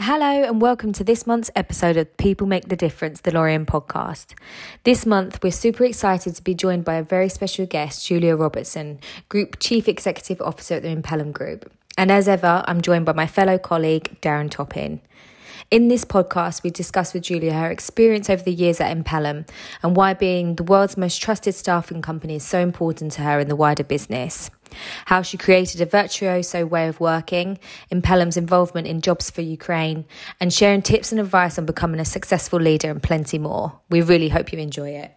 Hello, and welcome to this month's episode of People Make the Difference, the Lorien podcast. This month, we're super excited to be joined by a very special guest, Julia Robertson, Group Chief Executive Officer at the Impellam Group. And as ever, I'm joined by my fellow colleague, Darren Toppin. In this podcast, we discuss with Julia her experience over the years at Impellam and why being the world's most trusted staffing company is so important to her in the wider business. How she created a virtuoso way of working, Impellam's involvement in Jobs for Ukraine, and sharing tips and advice on becoming a successful leader and plenty more. We really hope you enjoy it.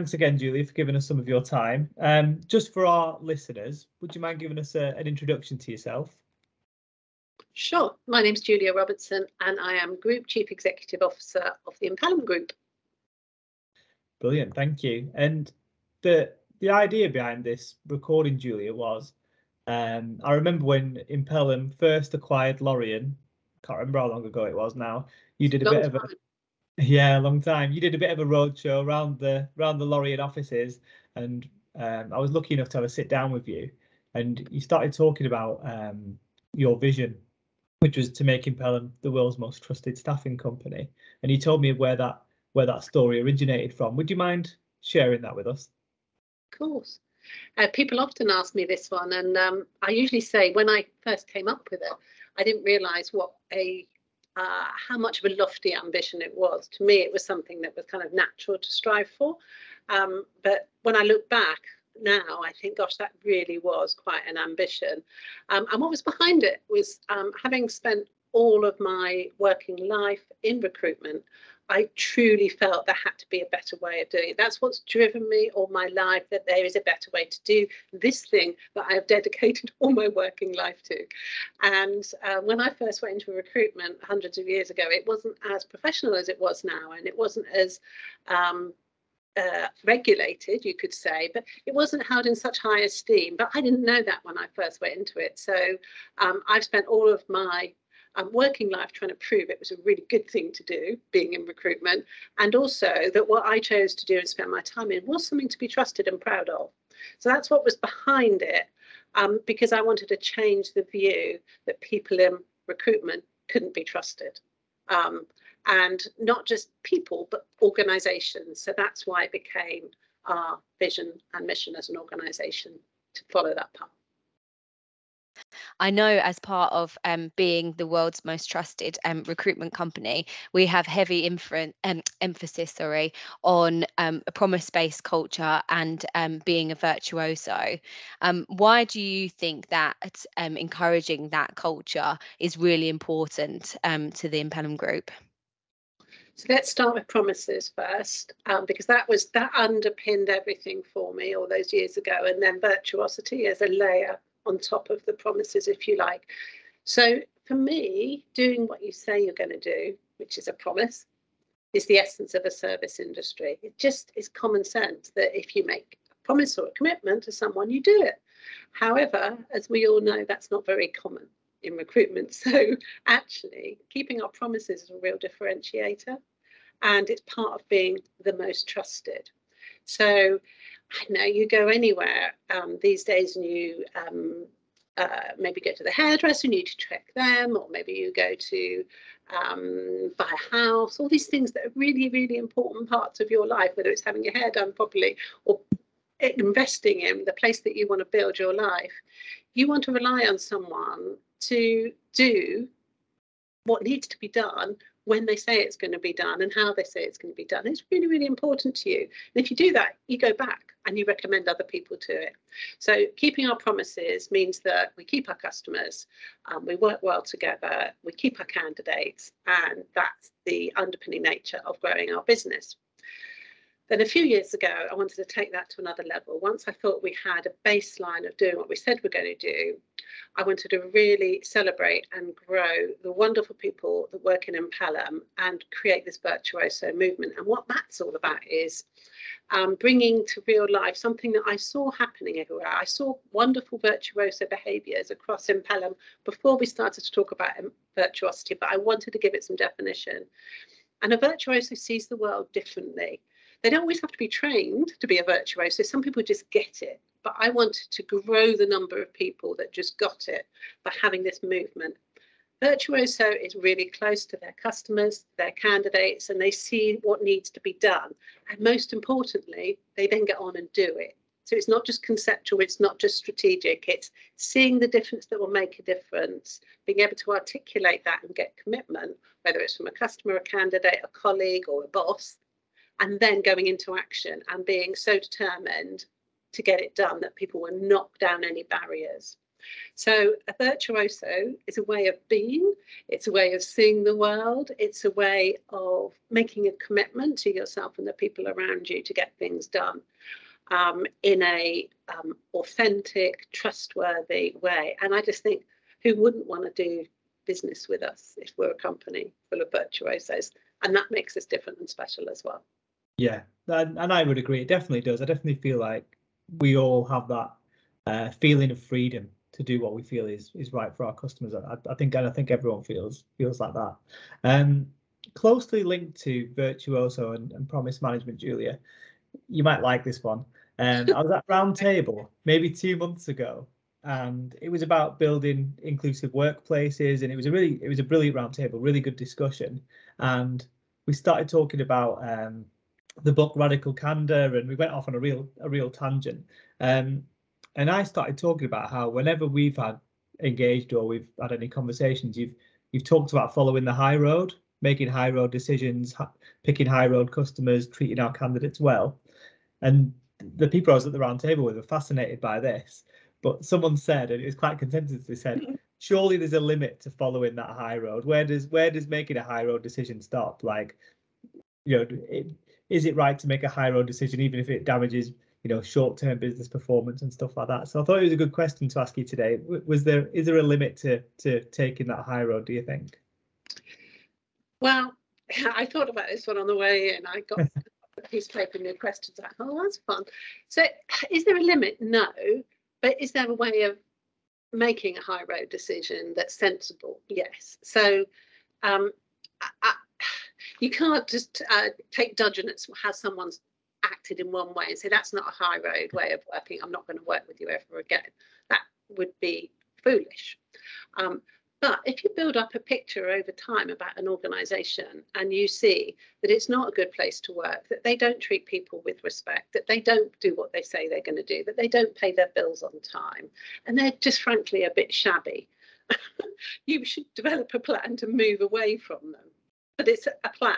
Thanks again, Julie, for giving us some of your time. Um, just for our listeners, would you mind giving us a, an introduction to yourself? Sure. My name's Julia Robertson, and I am Group Chief Executive Officer of the Impellam Group. Brilliant, thank you. And the the idea behind this recording, Julia, was um, I remember when Impellam first acquired Lorien. Can't remember how long ago it was now. You did a Long bit of a. Yeah, a long time. You did a bit of a roadshow around the around the Lorien offices, and um, I was lucky enough to have a sit down with you, and you started talking about um, your vision, which was to make Impellam the world's most trusted staffing company. And you told me where that where that story originated from. Would you mind sharing that with us? Of course. Uh, people often ask me this one, and um, I usually say when I first came up with it, I didn't realise what a uh, how much of a lofty ambition it was. To me, it was something that was kind of natural to strive for. Um, but when I look back now, I think, gosh, that really was quite an ambition. Um, and what was behind it was um, having spent all of my working life in recruitment, I truly felt there had to be a better way of doing it. That's what's driven me all my life, that there is a better way to do this thing that I have dedicated all my working life to. And uh, when I first went into recruitment hundreds of years ago, it wasn't as professional as it was now, and it wasn't as um, uh, regulated, you could say, but it wasn't held in such high esteem. But I didn't know that when I first went into it. So um, I've spent all of my um, working life trying to prove it was a really good thing to do, being in recruitment, and also that what I chose to do and spend my time in was something to be trusted and proud of. So that's what was behind it, um, because I wanted to change the view that people in recruitment couldn't be trusted. Um, and not just people, but organizations. So that's why it became our vision and mission as an organization to follow that path. I know as part of um, being the world's most trusted um, recruitment company, we have heavy inferen- um, emphasis, sorry, on um, a promise-based culture and um, being a virtuoso. Um, why do you think that encouraging that culture is really important to the Impellam Group? So let's start with promises first, um, because that was that underpinned everything for me all those years ago, and then virtuosity as a layer on top of the promises, if you like. So for me, doing what you say you're going to do, which is a promise, is the essence of a service industry. It just is common sense that if you make a promise or a commitment to someone, you do it. However, as we all know, that's not very common in recruitment. So actually, keeping our promises is a real differentiator and it's part of being the most trusted. So I know you go anywhere um, these days and you um, uh, maybe go to the hairdresser and you need to check them, or maybe you go to um, buy a house, all these things that are really, really important parts of your life, whether it's having your hair done properly or investing in the place that you want to build your life. You want to rely on someone to do what needs to be done when they say it's going to be done and how they say it's going to be done. It's really, really important to you. And if you do that, you go back and you recommend other people to it. So keeping our promises means that we keep our customers, um, we work well together, we keep our candidates, and that's the underpinning nature of growing our business. Then a few years ago, I wanted to take that to another level. Once I thought we had a baseline of doing what we said we're going to do, I wanted to really celebrate and grow the wonderful people that work in Impellam and create this virtuoso movement. And what that's all about is um, bringing to real life something that I saw happening everywhere. I saw wonderful virtuoso behaviours across Impellam before we started to talk about virtuosity, but I wanted to give it some definition. And a virtuoso sees the world differently. They don't always have to be trained to be a virtuoso. Some people just get it. But I wanted to grow the number of people that just got it by having this movement. Virtuoso is really close to their customers, their candidates, and they see what needs to be done. And most importantly, they then get on and do it. So it's not just conceptual, it's not just strategic, it's seeing the difference that will make a difference, being able to articulate that and get commitment, whether it's from a customer, a candidate, a colleague, or a boss, and then going into action and being so determined to get it done that people will knock down any barriers. So a virtuoso is a way of being, it's a way of seeing the world, it's a way of making a commitment to yourself and the people around you to get things done um, in a um, authentic, trustworthy way. And I just think who wouldn't want to do business with us if we're a company full of virtuosos? And that makes us different and special as well. Yeah, and, and I would agree. It definitely does. I definitely feel like we all have that uh, feeling of freedom to do what we feel is is right for our customers. I, I think and I think everyone feels feels like that. Um, closely linked to virtuoso and, and promise management, Julia, you might like this one. Um, I was at Roundtable maybe two months ago, and it was about building inclusive workplaces, and it was a really it was a brilliant roundtable, really good discussion, and we started talking about um, the book Radical Candor, and we went off on a real a real tangent. Um, and I started talking about how whenever we've had engaged or we've had any conversations, you've you've talked about following the high road, making high road decisions, picking high road customers, treating our candidates well. And the people I was at the round table with were fascinated by this. But someone said, and it was quite consensus, they said, surely there's a limit to following that high road. Where does where does making a high road decision stop? Like, you know, it, is it right to make a high road decision even if it damages you know short-term business performance and stuff like that? So i thought it was a good question to ask you today. Was there is there a limit to to taking that high road do you think? Well i thought about this one on the way in. I got a piece of paper and new questions like oh that's fun. So is there a limit? No. But is there a way of making a high road decision that's sensible? Yes. So um, I, you can't just uh, take dudgeon at how someone's acted in one way and say that's not a high road way of working. I'm not going to work with you ever again. That would be foolish. Um, but if you build up a picture over time about an organization and you see that it's not a good place to work, that they don't treat people with respect, that they don't do what they say they're going to do, that they don't pay their bills on time, and they're just frankly a bit shabby, you should develop a plan to move away from them. But it's a plan.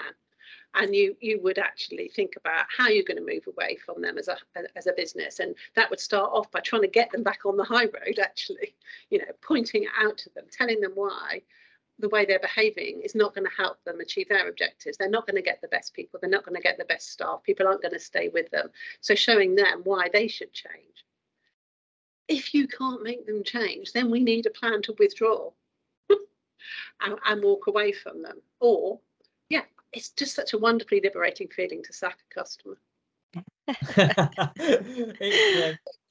And you you would actually think about how you're going to move away from them as a as a business. And that would start off by trying to get them back on the high road actually you know pointing out to them telling them why the way they're behaving is not going to help them achieve their objectives. They're not going to get the best people. They're not going to get the best staff. People aren't going to stay with them. So showing them why they should change. If you can't make them change then we need a plan to withdraw and, and walk away from them. Or yeah it's just such a wonderfully liberating feeling to sack a customer. uh,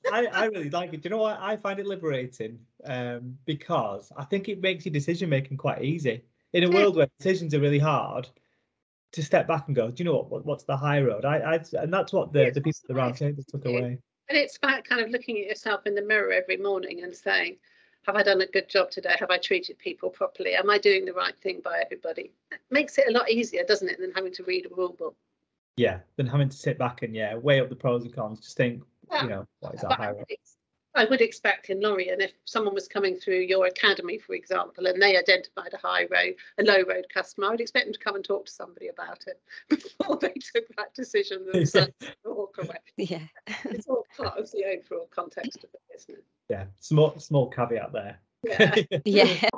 I, I really like it. Do you know what? I find it liberating um, because I think it makes your decision making quite easy. In a world where decisions are really hard, to step back and go, do you know what? what what's the high road? I, I and that's what the, the people at the round table took away. And it's about kind of looking at yourself in the mirror every morning and saying, have I done a good job today? Have I treated people properly? Am I doing the right thing by everybody? It makes it a lot easier, doesn't it, than having to read a rule book? Yeah, than having to sit back and yeah, weigh up the pros and cons. Just think, yeah. you know, what is that high road? I would expect in Lorien, if someone was coming through your academy, for example, and they identified a high road, a low road customer, I would expect them to come and talk to somebody about it before they took that decision themselves to walk away. Yeah. it's all part of the overall context of the business. Yeah, small small caveat there. Yeah. yeah.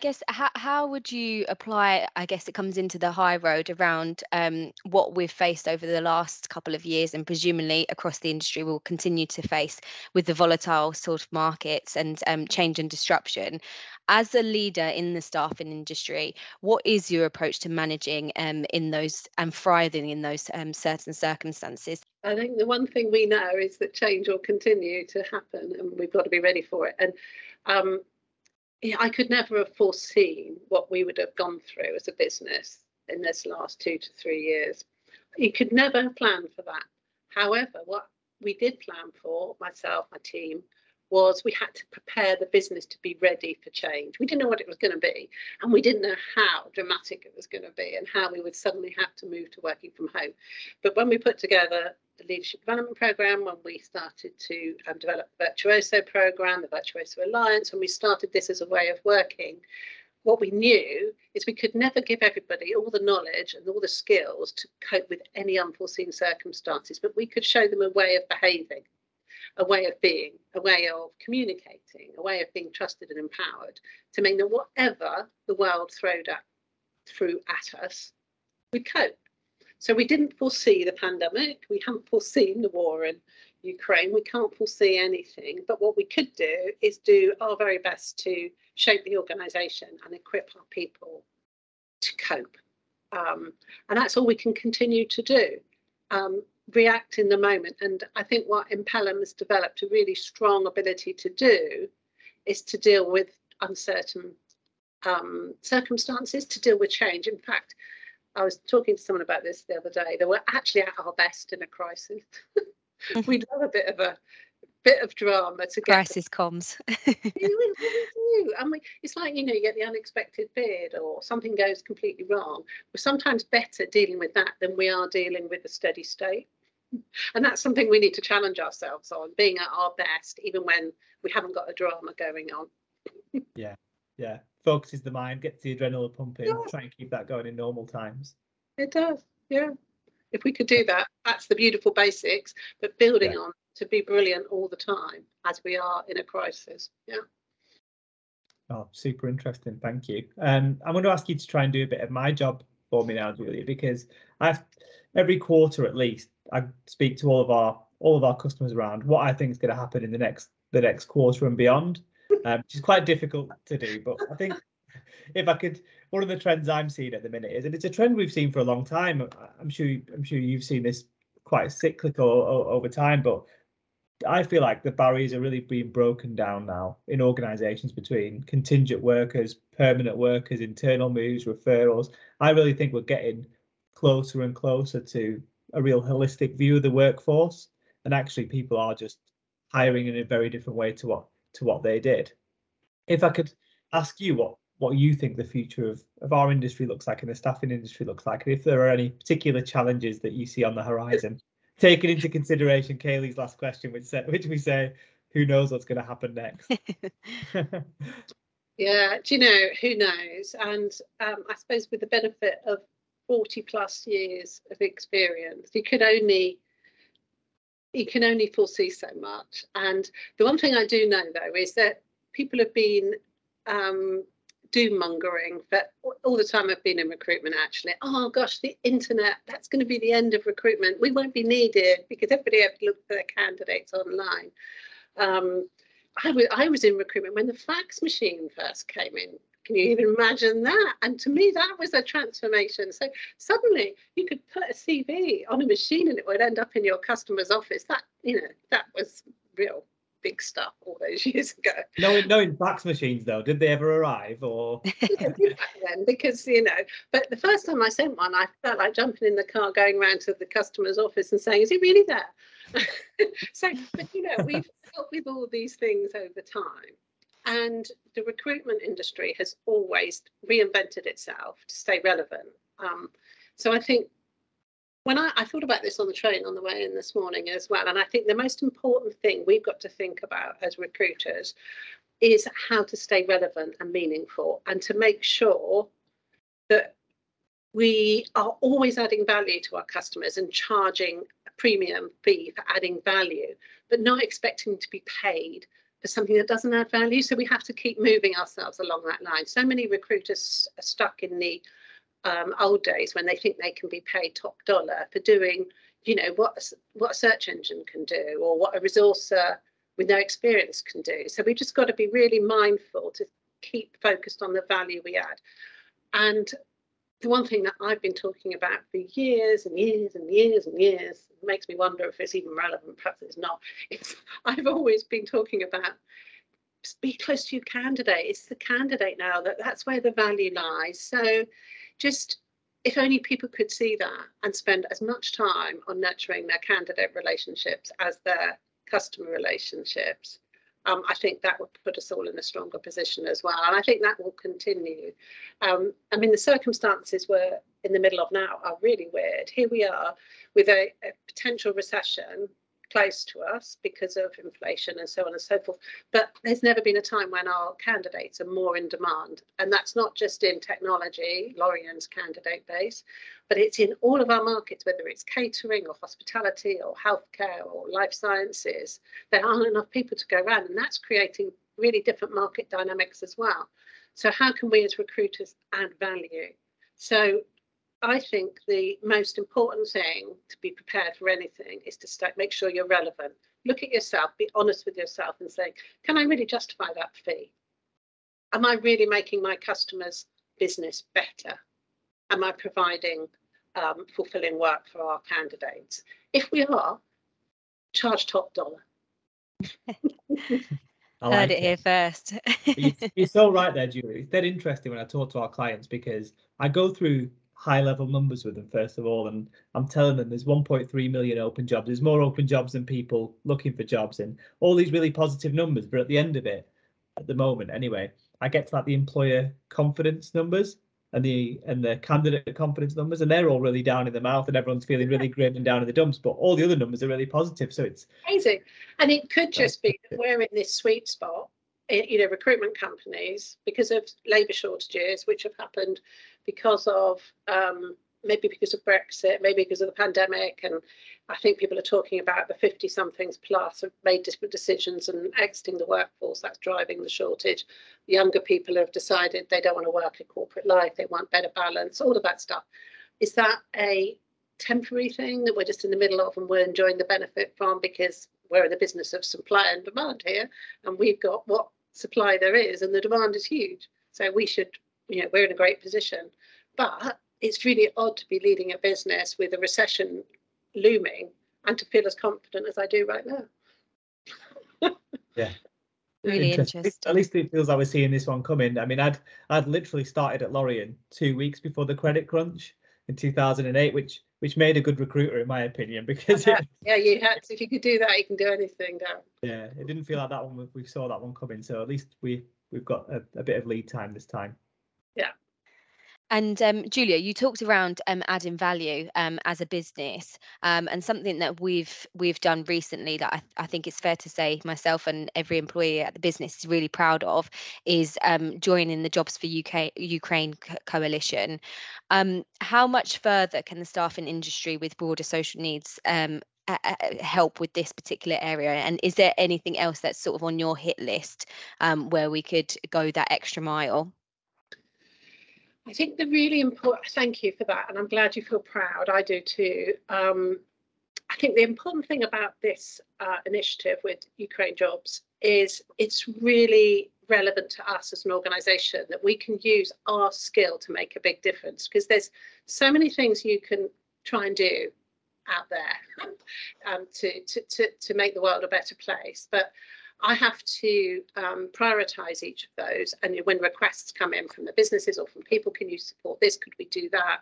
Guess how, how would you apply i guess it comes into the high road around um, what we've faced over the last couple of years and presumably across the industry we'll continue to face with the volatile sort of markets and um, change and disruption. As a leader in the staffing industry what is your approach to managing um, in those and thriving in those um, certain circumstances? I think the one thing we know is that change will continue to happen and we've got to be ready for it. And um, I could never have foreseen what we would have gone through as a business in this last two to three years. You could never planned for that. However, what we did plan for, myself, my team, was we had to prepare the business to be ready for change. We didn't know what it was going to be, and we didn't know how dramatic it was going to be and how we would suddenly have to move to working from home. But when we put together the leadership development program, when we started to um, develop the Virtuoso program, the Virtuoso Alliance, when we started this as a way of working, what we knew is we could never give everybody all the knowledge and all the skills to cope with any unforeseen circumstances, but we could show them a way of behaving a way of being, a way of communicating, a way of being trusted and empowered to mean that whatever the world throwed at, threw at us, we cope. So we didn't foresee the pandemic. We haven't foreseen the war in Ukraine. We can't foresee anything. But what we could do is do our very best to shape the organisation and equip our people to cope. Um, and that's all we can continue to do. Um, react in the moment. And I think what Impellam has developed a really strong ability to do is to deal with uncertain um, circumstances, to deal with change. In fact, I was talking to someone about this the other day. They were actually at our best in a crisis. We'd love a bit of a bit of drama to get crisis comms. we, we do. And we, it's like you know, you get the unexpected bid or something goes completely wrong. We're sometimes better dealing with that than we are dealing with a steady state and that's something we need to challenge ourselves on being at our best even when we haven't got a drama going on yeah yeah focuses the mind gets the adrenaline pumping yeah. try and keep that going in normal times it does yeah if we could do that that's the beautiful basics but building yeah. on to be brilliant all the time as we are in a crisis yeah Oh, super interesting. Thank you. Um, I'm going to ask you to try and do a bit of my job for me now, Julia, because I've every quarter at least I speak to all of our all of our customers around what I think is going to happen in the next the next quarter and beyond, um, which is quite difficult to do. But I think if I could, one of the trends I'm seeing at the minute is, and it's a trend we've seen for a long time. I'm sure I'm sure you've seen this quite cyclical over time, but I feel like the barriers are really being broken down now in organisations between contingent workers, permanent workers, internal moves, referrals. I really think we're getting closer and closer to a real holistic view of the workforce, and actually people are just hiring in a very different way to what to what they did. If I could ask you what what you think the future of, of our industry looks like and the staffing industry looks like, and if there are any particular challenges that you see on the horizon, taking into consideration Kaylee's last question, which said, which we say, who knows what's going to happen next? yeah, do you know who knows? And um, I suppose with the benefit of 40 plus years of experience. You can only you can only foresee so much. And the one thing I do know though is that people have been um, doom mongering for all the time I've been in recruitment actually. Oh gosh, the internet, that's going to be the end of recruitment. We won't be needed because everybody have to look for their candidates online. Um, I was, I was in recruitment when the fax machine first came in can you even imagine that? And to me, that was a transformation. So suddenly you could put a CV on a machine and it would end up in your customer's office. That, you know, that was real big stuff all those years ago. No, knowing fax machines though, did they ever arrive or? then because you know, but the first time I sent one, I felt like jumping in the car, going around to the customer's office and saying, "Is he really there?" so, but you know, we've dealt with all these things over time, and the recruitment industry has always reinvented itself to stay relevant. Um, so I think when I, I, thought about this on the train on the way in this morning as well, and I think the most important thing we've got to think about as recruiters is how to stay relevant and meaningful and to make sure that we are always adding value to our customers and charging a premium fee for adding value, but not expecting to be paid something that doesn't add value. So we have to keep moving ourselves along that line. So many recruiters are stuck in the um, old days when they think they can be paid top dollar for doing, you know, what what a search engine can do or what a resourcer with no experience can do. So we've just got to be really mindful to keep focused on the value we add. And the one thing that I've been talking about for years and years and years and years makes me wonder if it's even relevant. Perhaps it's not. It's I've always been talking about be close to your candidate. It's the candidate now that that's where the value lies. So just if only people could see that and spend as much time on nurturing their candidate relationships as their customer relationships, um, I think that would put us all in a stronger position as well. And I think that will continue. Um, I mean, the circumstances we're in the middle of now are really weird. Here we are with a, a potential recession close to us because of inflation and so on and so forth. But there's never been a time when our candidates are more in demand. And that's not just in technology, Lorien's candidate base, but it's in all of our markets, whether it's catering or hospitality or healthcare or life sciences. There aren't enough people to go around, and that's creating really different market dynamics as well. So, how can we as recruiters add value? So, I think the most important thing to be prepared for anything is to start, make sure you're relevant. Look at yourself, be honest with yourself and say, can I really justify that fee? Am I really making my customers' business better? Am I providing um, fulfilling work for our candidates? If we are, charge top dollar. Like Heard it, it, here first. you're, you're so right there, Julie. It's dead interesting when I talk to our clients because I go through high level numbers with them first of all. And i'm telling them there's 1.3 million open jobs. There's more open jobs than people looking for jobs and all these really positive numbers but at the end of it at the moment anyway i get to like the employer confidence numbers and the and the candidate confidence numbers and they're all really down in the mouth and everyone's feeling really grim and down in the dumps but all the other numbers are really positive. So it's amazing. And it could just be that we're in this sweet spot you know recruitment companies because of labor shortages which have happened because of um, maybe because of Brexit, maybe because of the pandemic. And I think people are talking about the 50 somethings plus have made different decisions and exiting the workforce. That's driving the shortage. Younger people have decided they don't want to work a corporate life, they want better balance, all of that stuff. Is that a temporary thing that we're just in the middle of and we're enjoying the benefit from because we're in the business of supply and demand here and we've got what supply there is and the demand is huge. So we should you know, we're in a great position. But it's really odd to be leading a business with a recession looming and to feel as confident as I do right now. yeah. Really interesting. interesting. At least it feels like we're seeing this one coming. I mean, I'd I'd literally started at Lorien two weeks before the credit crunch in 2008, which which made a good recruiter in my opinion because it, yeah, you had to, if you could do that, you can do anything. Down. Yeah, it didn't feel like that one. We saw that one coming, so at least we we've got a, a bit of lead time this time. Yeah. And um, Julia, you talked around um, adding value um, as a business, um, and something that we've we've done recently that I, I, think it's fair to say myself and every employee at the business is really proud of is um, joining the Jobs for UK Ukraine co- coalition. Um, how much further can the staffing industry with broader social needs help with this particular area? And is there anything else that's sort of on your hit list where we could go that extra mile? I think the really important, thank you for that. And I'm glad you feel proud. I do too. Um, I think the important thing about this uh, initiative with Ukraine Jobs is it's really relevant to us as an organisation that we can use our skill to make a big difference because there's so many things you can try and do out there um, to, to, to, to make the world a better place. But I have to um, prioritize each of those. And when requests come in from the businesses or from people, can you support this? Could we do that?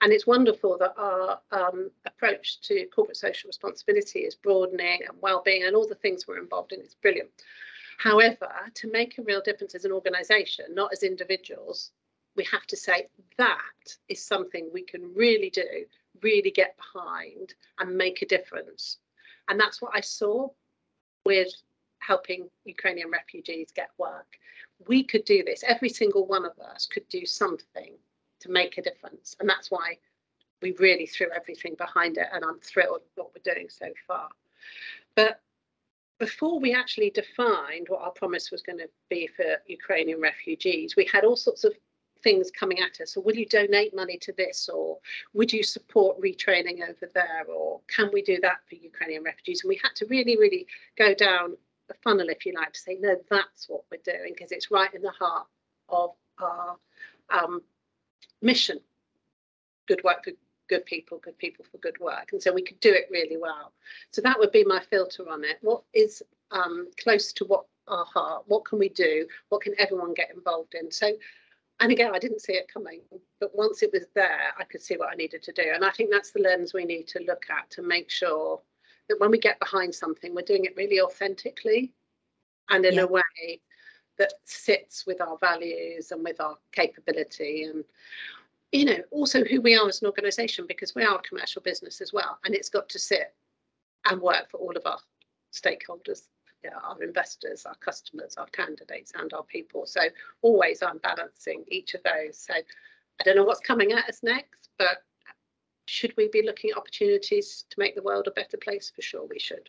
And it's wonderful that our um, approach to corporate social responsibility is broadening and well-being and all the things we're involved in. It's brilliant. However, to make a real difference as an organisation, not as individuals, we have to say that is something we can really do, really get behind and make a difference. And that's what I saw with helping Ukrainian refugees get work. We could do this. Every single one of us could do something to make a difference. And that's why we really threw everything behind it. And I'm thrilled with what we're doing so far. But before we actually defined what our promise was going to be for Ukrainian refugees, we had all sorts of things coming at us. So, will you donate money to this? Or would you support retraining over there? Or can we do that for Ukrainian refugees? And we had to really, really go down the funnel, if you like, to say, no, that's what we're doing because it's right in the heart of our um, mission. Good work for good people, good people for good work. And so we could do it really well. So that would be my filter on it. What is um, close to what our heart. What can we do? What can everyone get involved in? So, and again, I didn't see it coming, but once it was there, I could see what I needed to do. And I think that's the lens we need to look at to make sure that when we get behind something, we're doing it really authentically and in yeah. a way that sits with our values and with our capability and you know also who we are as an organization because we are a commercial business as well and it's got to sit and work for all of our stakeholders our investors our customers our candidates and our people so always i'm balancing each of those so i don't know what's coming at us next but should we be looking at opportunities to make the world a better place? For sure we should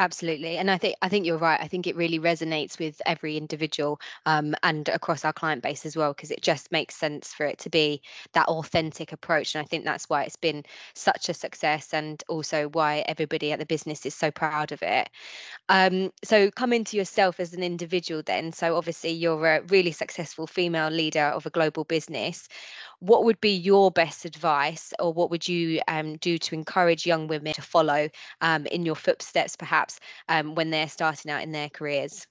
Absolutely, and I think I think you're right. I think it really resonates with every individual um, and across our client base as well, because it just makes sense for it to be that authentic approach. And I think that's why it's been such a success, and also why everybody at the business is so proud of it. Um, so, come into yourself as an individual, then. So, obviously, you're a really successful female leader of a global business what would be your best advice or what would you um, do to encourage young women to follow um, in your footsteps perhaps um, when they're starting out in their careers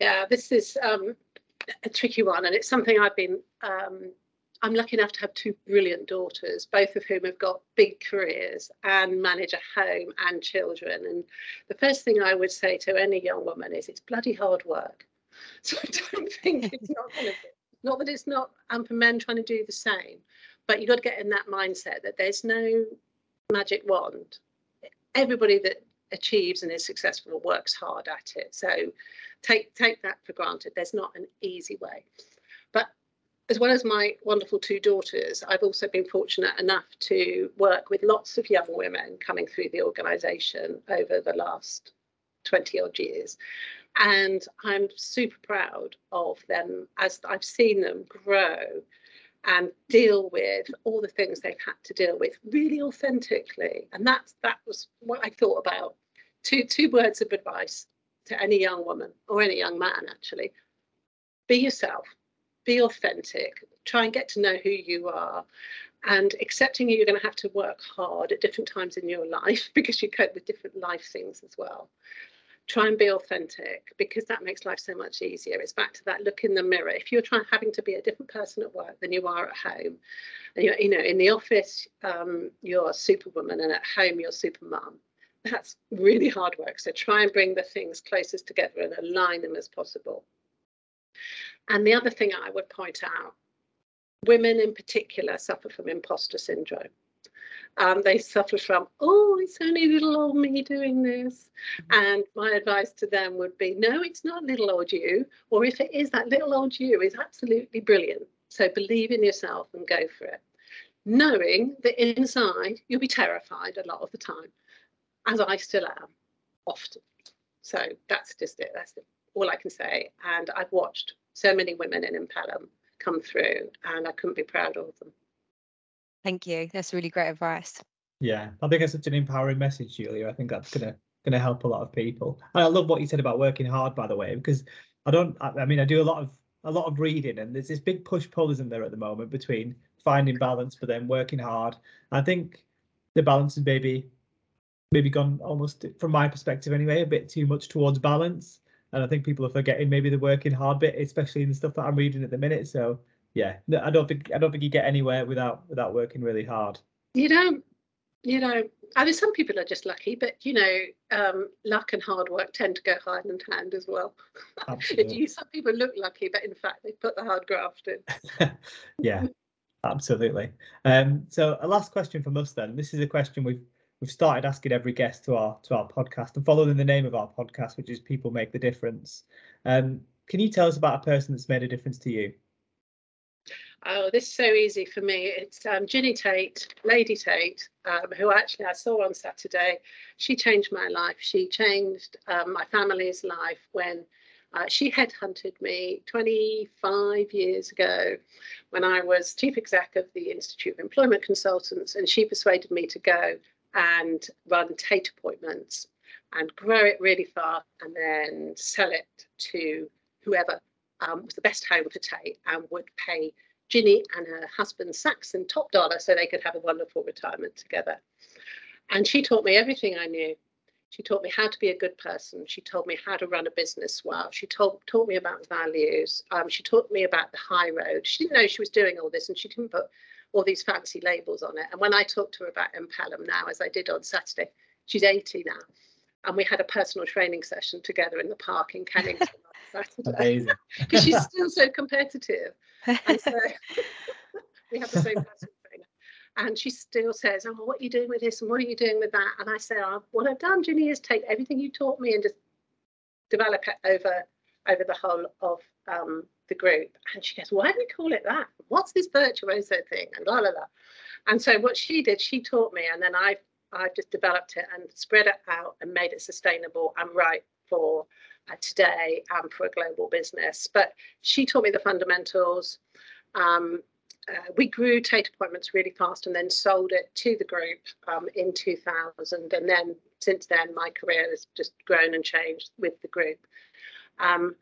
yeah this is um, a tricky one and it's something i've been um, i'm lucky enough to have two brilliant daughters both of whom have got big careers and manage a home and children and the first thing i would say to any young woman is it's bloody hard work so I don't think it's not going to be not that it's not um, for men trying to do the same, but you've got to get in that mindset that there's no magic wand. Everybody that achieves and is successful works hard at it. So take take that for granted. There's not an easy way. But as well as my wonderful two daughters, I've also been fortunate enough to work with lots of young women coming through the organisation over the last 20 odd years. And I'm super proud of them as I've seen them grow and deal with all the things they've had to deal with really authentically. And that's that was what I thought about. Two two words of advice to any young woman or any young man actually. Be yourself, be authentic, try and get to know who you are. And accepting you're going to have to work hard at different times in your life because you cope with different life things as well try and be authentic because that makes life so much easier. It's back to that look in the mirror. If you're trying having to be a different person at work than you are at home and you're you know in the office um, you're superwoman and at home you're supermom that's really hard work. So try and bring the things closest together and align them as possible. And the other thing i would point out women in particular suffer from imposter syndrome um, they suffer from, oh, it's only little old me doing this. And my advice to them would be, no, it's not little old you. Or if it is, that little old you is absolutely brilliant. So believe in yourself and go for it. Knowing that inside you'll be terrified a lot of the time, as I still am often. So that's just it. That's all I can say. And I've watched so many women in Impellam come through, and I couldn't be prouder of them. Thank you. That's really great advice. Yeah, I think it's such an empowering message, Julia. I think that's gonna gonna help a lot of people. And I love what you said about working hard, by the way, because I don't. I, mean, I do a lot of a lot of reading, and there's this big push pull, isn't there, at the moment between finding balance, but then working hard. I think the balance is maybe maybe gone almost, from my perspective anyway, a bit too much towards balance. And I think people are forgetting maybe the working hard bit, especially in the stuff that I'm reading at the minute. So yeah, no, I don't think I don't think you get anywhere without without working really hard. You don't. You know, I mean, some people are just lucky, but you know, um, luck and hard work tend to go hand in hand as well. you, some people look lucky, but in fact, they put the hard graft in. yeah, absolutely. Um, so, a last question from us then. This is a question we've we've started asking every guest to our to our podcast, and following the name of our podcast, which is "People Make the Difference." Um, can you tell us about a person that's made a difference to you? Oh, this is so easy for me. It's um, Ginny Tate, Lady Tate, um, who actually I saw on Saturday. She changed my life. She changed um, my family's life when uh, she headhunted me 25 years ago when I was chief exec of the Institute of Employment Consultants, and she persuaded me to go and run Tate appointments and grow it really fast and then sell it to whoever um, was the best home for Tate and would pay Ginny and her husband Saxon top dollar so they could have a wonderful retirement together. And she taught me everything I knew. She taught me how to be a good person. She told me how to run a business well. She told taught me about values. Um, she taught me about the high road. She didn't know she was doing all this, and she didn't put all these fancy labels on it. And when I talk to her about Impellam now, as I did on Saturday, she's 80 now, and we had a personal training session together in the park in Kennington on Saturday. Because she's still so competitive, and so we have the same personal trainer. And she still says, "Oh, what are you doing with this? And what are you doing with that?" And I say, oh, "What I've done, Ginny, is take everything you taught me and just develop it over over the whole of um, the group." And she goes, "Why do we call it that? What's this virtuoso thing?" And la la la. And so what she did, she taught me, and then I I just developed it and spread it out and made it sustainable and right for uh, today and for a global business. But she taught me the fundamentals. Um, uh, we grew Tate appointments really fast and then sold it to the group um, in 2000. And then since then, my career has just grown and changed with the group. Um,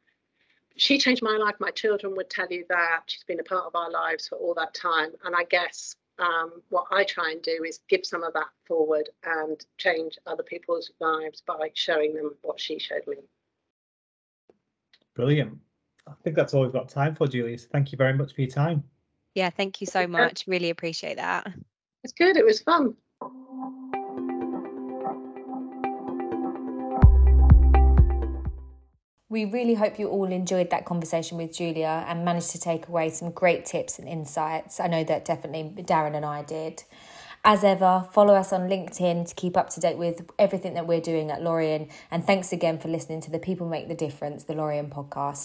she changed my life. My children would tell you that she's been a part of our lives for all that time. And I guess um, what I try and do is give some of that forward and change other people's lives by showing them what she showed me. Brilliant. I think that's all we've got time for, Julius. Thank you very much for your time. Yeah, thank you so much. Really appreciate that. It's good. It was fun. We really hope you all enjoyed that conversation with Julia and managed to take away some great tips and insights. I know that definitely Darren and I did. As ever, follow us on LinkedIn to keep up to date with everything that we're doing at Lorien. And thanks again for listening to the People Make the Difference, the Lorien podcast.